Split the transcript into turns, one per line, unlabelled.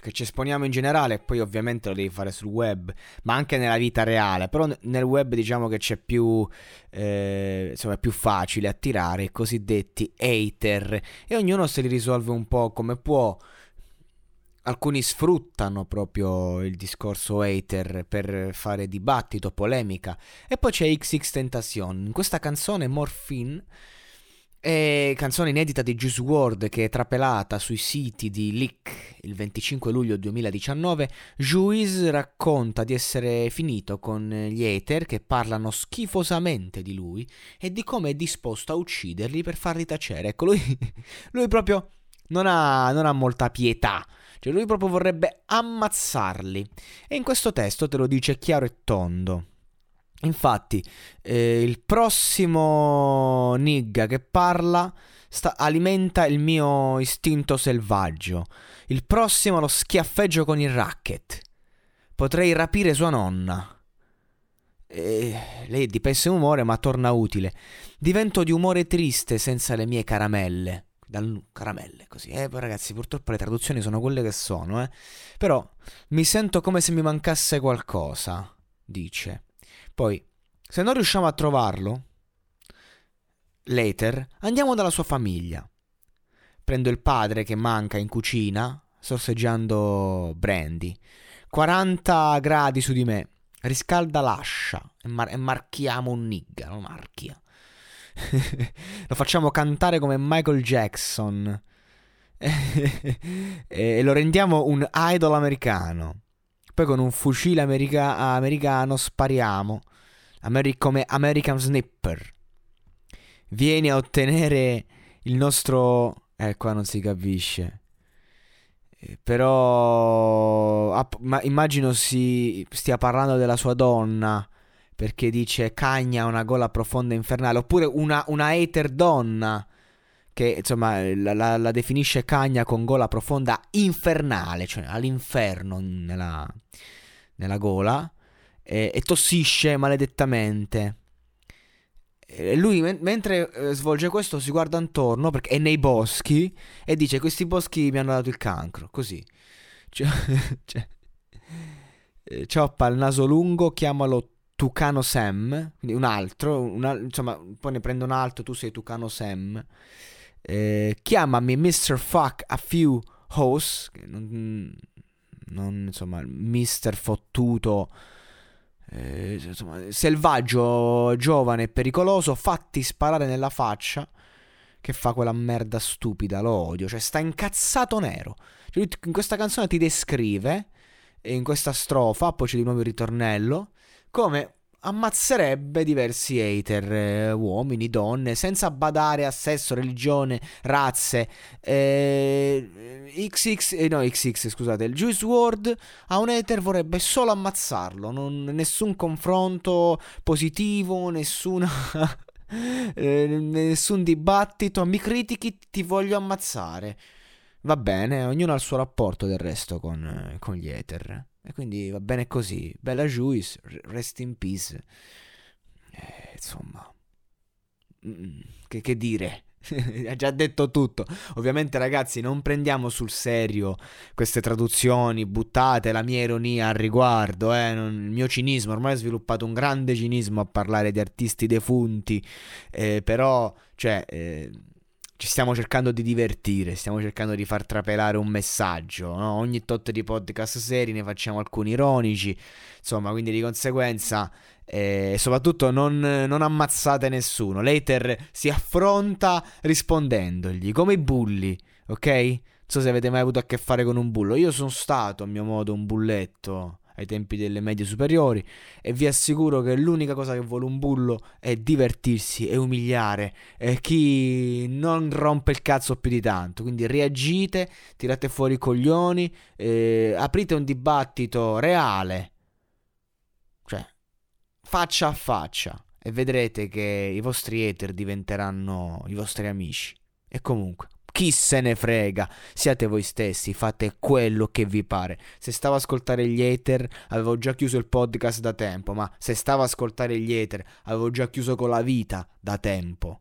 che ci esponiamo in generale, poi ovviamente lo devi fare sul web, ma anche nella vita reale, però nel web diciamo che c'è più, eh, insomma è più facile attirare i cosiddetti hater e ognuno se li risolve un po' come può. Alcuni sfruttano proprio il discorso hater per fare dibattito, polemica. E poi c'è XX Tentacion. In questa canzone Morphine e canzone inedita di Juice WRLD che è trapelata sui siti di Leak il 25 luglio 2019, Juice racconta di essere finito con gli hater che parlano schifosamente di lui e di come è disposto a ucciderli per farli tacere. Ecco, lui, lui proprio non ha, non ha molta pietà. Cioè lui proprio vorrebbe ammazzarli. E in questo testo te lo dice chiaro e tondo. Infatti, eh, il prossimo nigga che parla sta, alimenta il mio istinto selvaggio. Il prossimo lo schiaffeggio con il racket. Potrei rapire sua nonna. E lei è di pessimo umore, ma torna utile. Divento di umore triste senza le mie caramelle. Dal, caramelle, così. Eh, ragazzi, purtroppo le traduzioni sono quelle che sono, eh. Però mi sento come se mi mancasse qualcosa, dice. Poi, se non riusciamo a trovarlo, later, andiamo dalla sua famiglia. Prendo il padre che manca in cucina, sorseggiando brandy. 40 gradi su di me. Riscalda l'ascia e, mar- e marchiamo un nigga, lo marchia. lo facciamo cantare come Michael Jackson. e lo rendiamo un idol americano. Poi con un fucile america- americano spariamo. Ameri- come American Snipper. Vieni a ottenere il nostro... Eh, qua non si capisce. Eh, però... App- ma immagino si stia parlando della sua donna. Perché dice cagna una gola profonda infernale. Oppure una, una hater donna che insomma la, la, la, definisce cagna con gola profonda infernale, cioè all'inferno nella, nella gola, e, e, tossisce maledettamente. Lui men- mentre eh, svolge questo si guarda intorno perché è nei boschi e dice questi boschi mi hanno dato il cancro, così. Cioè, cioè, eh, cioppa il naso lungo, chiamalo Tucano Sam, quindi un altro, una, insomma, poi ne prende un altro, tu sei Tucano Sam. Eh, chiamami Mr. Fuck a few hoes, non, non insomma, Mr. Fottuto, eh, insomma, selvaggio, giovane e pericoloso, fatti sparare nella faccia. Che fa quella merda stupida, lo odio, cioè sta incazzato nero. Cioè, in questa canzone ti descrive, in questa strofa, poi c'è di nuovo il ritornello, come ammazzerebbe diversi hater, eh, uomini, donne, senza badare a sesso, religione, razze. Eh, XX, eh, no, XX, scusate, il Juice WRLD a un hater vorrebbe solo ammazzarlo, non, nessun confronto positivo, nessuna... eh, nessun dibattito, mi critichi, ti voglio ammazzare. Va bene, ognuno ha il suo rapporto del resto con, con gli hater. E quindi va bene così. Bella Juice, rest in peace. Eh, insomma, mm, che, che, dire. ha già detto tutto. Ovviamente, ragazzi, non prendiamo sul serio queste traduzioni buttate, la mia ironia al riguardo, eh, non, il mio cinismo. Ormai ho sviluppato un grande cinismo a parlare di artisti defunti, eh, però, cioè. Eh, ci stiamo cercando di divertire, stiamo cercando di far trapelare un messaggio. No? Ogni tot di podcast seri ne facciamo alcuni ironici, insomma, quindi di conseguenza, eh, soprattutto non, non, ammazzate nessuno. Later si affronta rispondendogli, come i bulli, ok? Non so se avete mai avuto a che fare con un bullo. Io sono stato a mio modo un bulletto ai tempi delle medie superiori e vi assicuro che l'unica cosa che vuole un bullo è divertirsi e umiliare e chi non rompe il cazzo più di tanto. Quindi reagite, tirate fuori i coglioni, eh, aprite un dibattito reale, cioè faccia a faccia e vedrete che i vostri hater diventeranno i vostri amici. E comunque, chi se ne frega? Siate voi stessi, fate quello che vi pare. Se stavo a ascoltare gli hater, avevo già chiuso il podcast da tempo, ma se stavo a ascoltare gli hater, avevo già chiuso con la vita da tempo.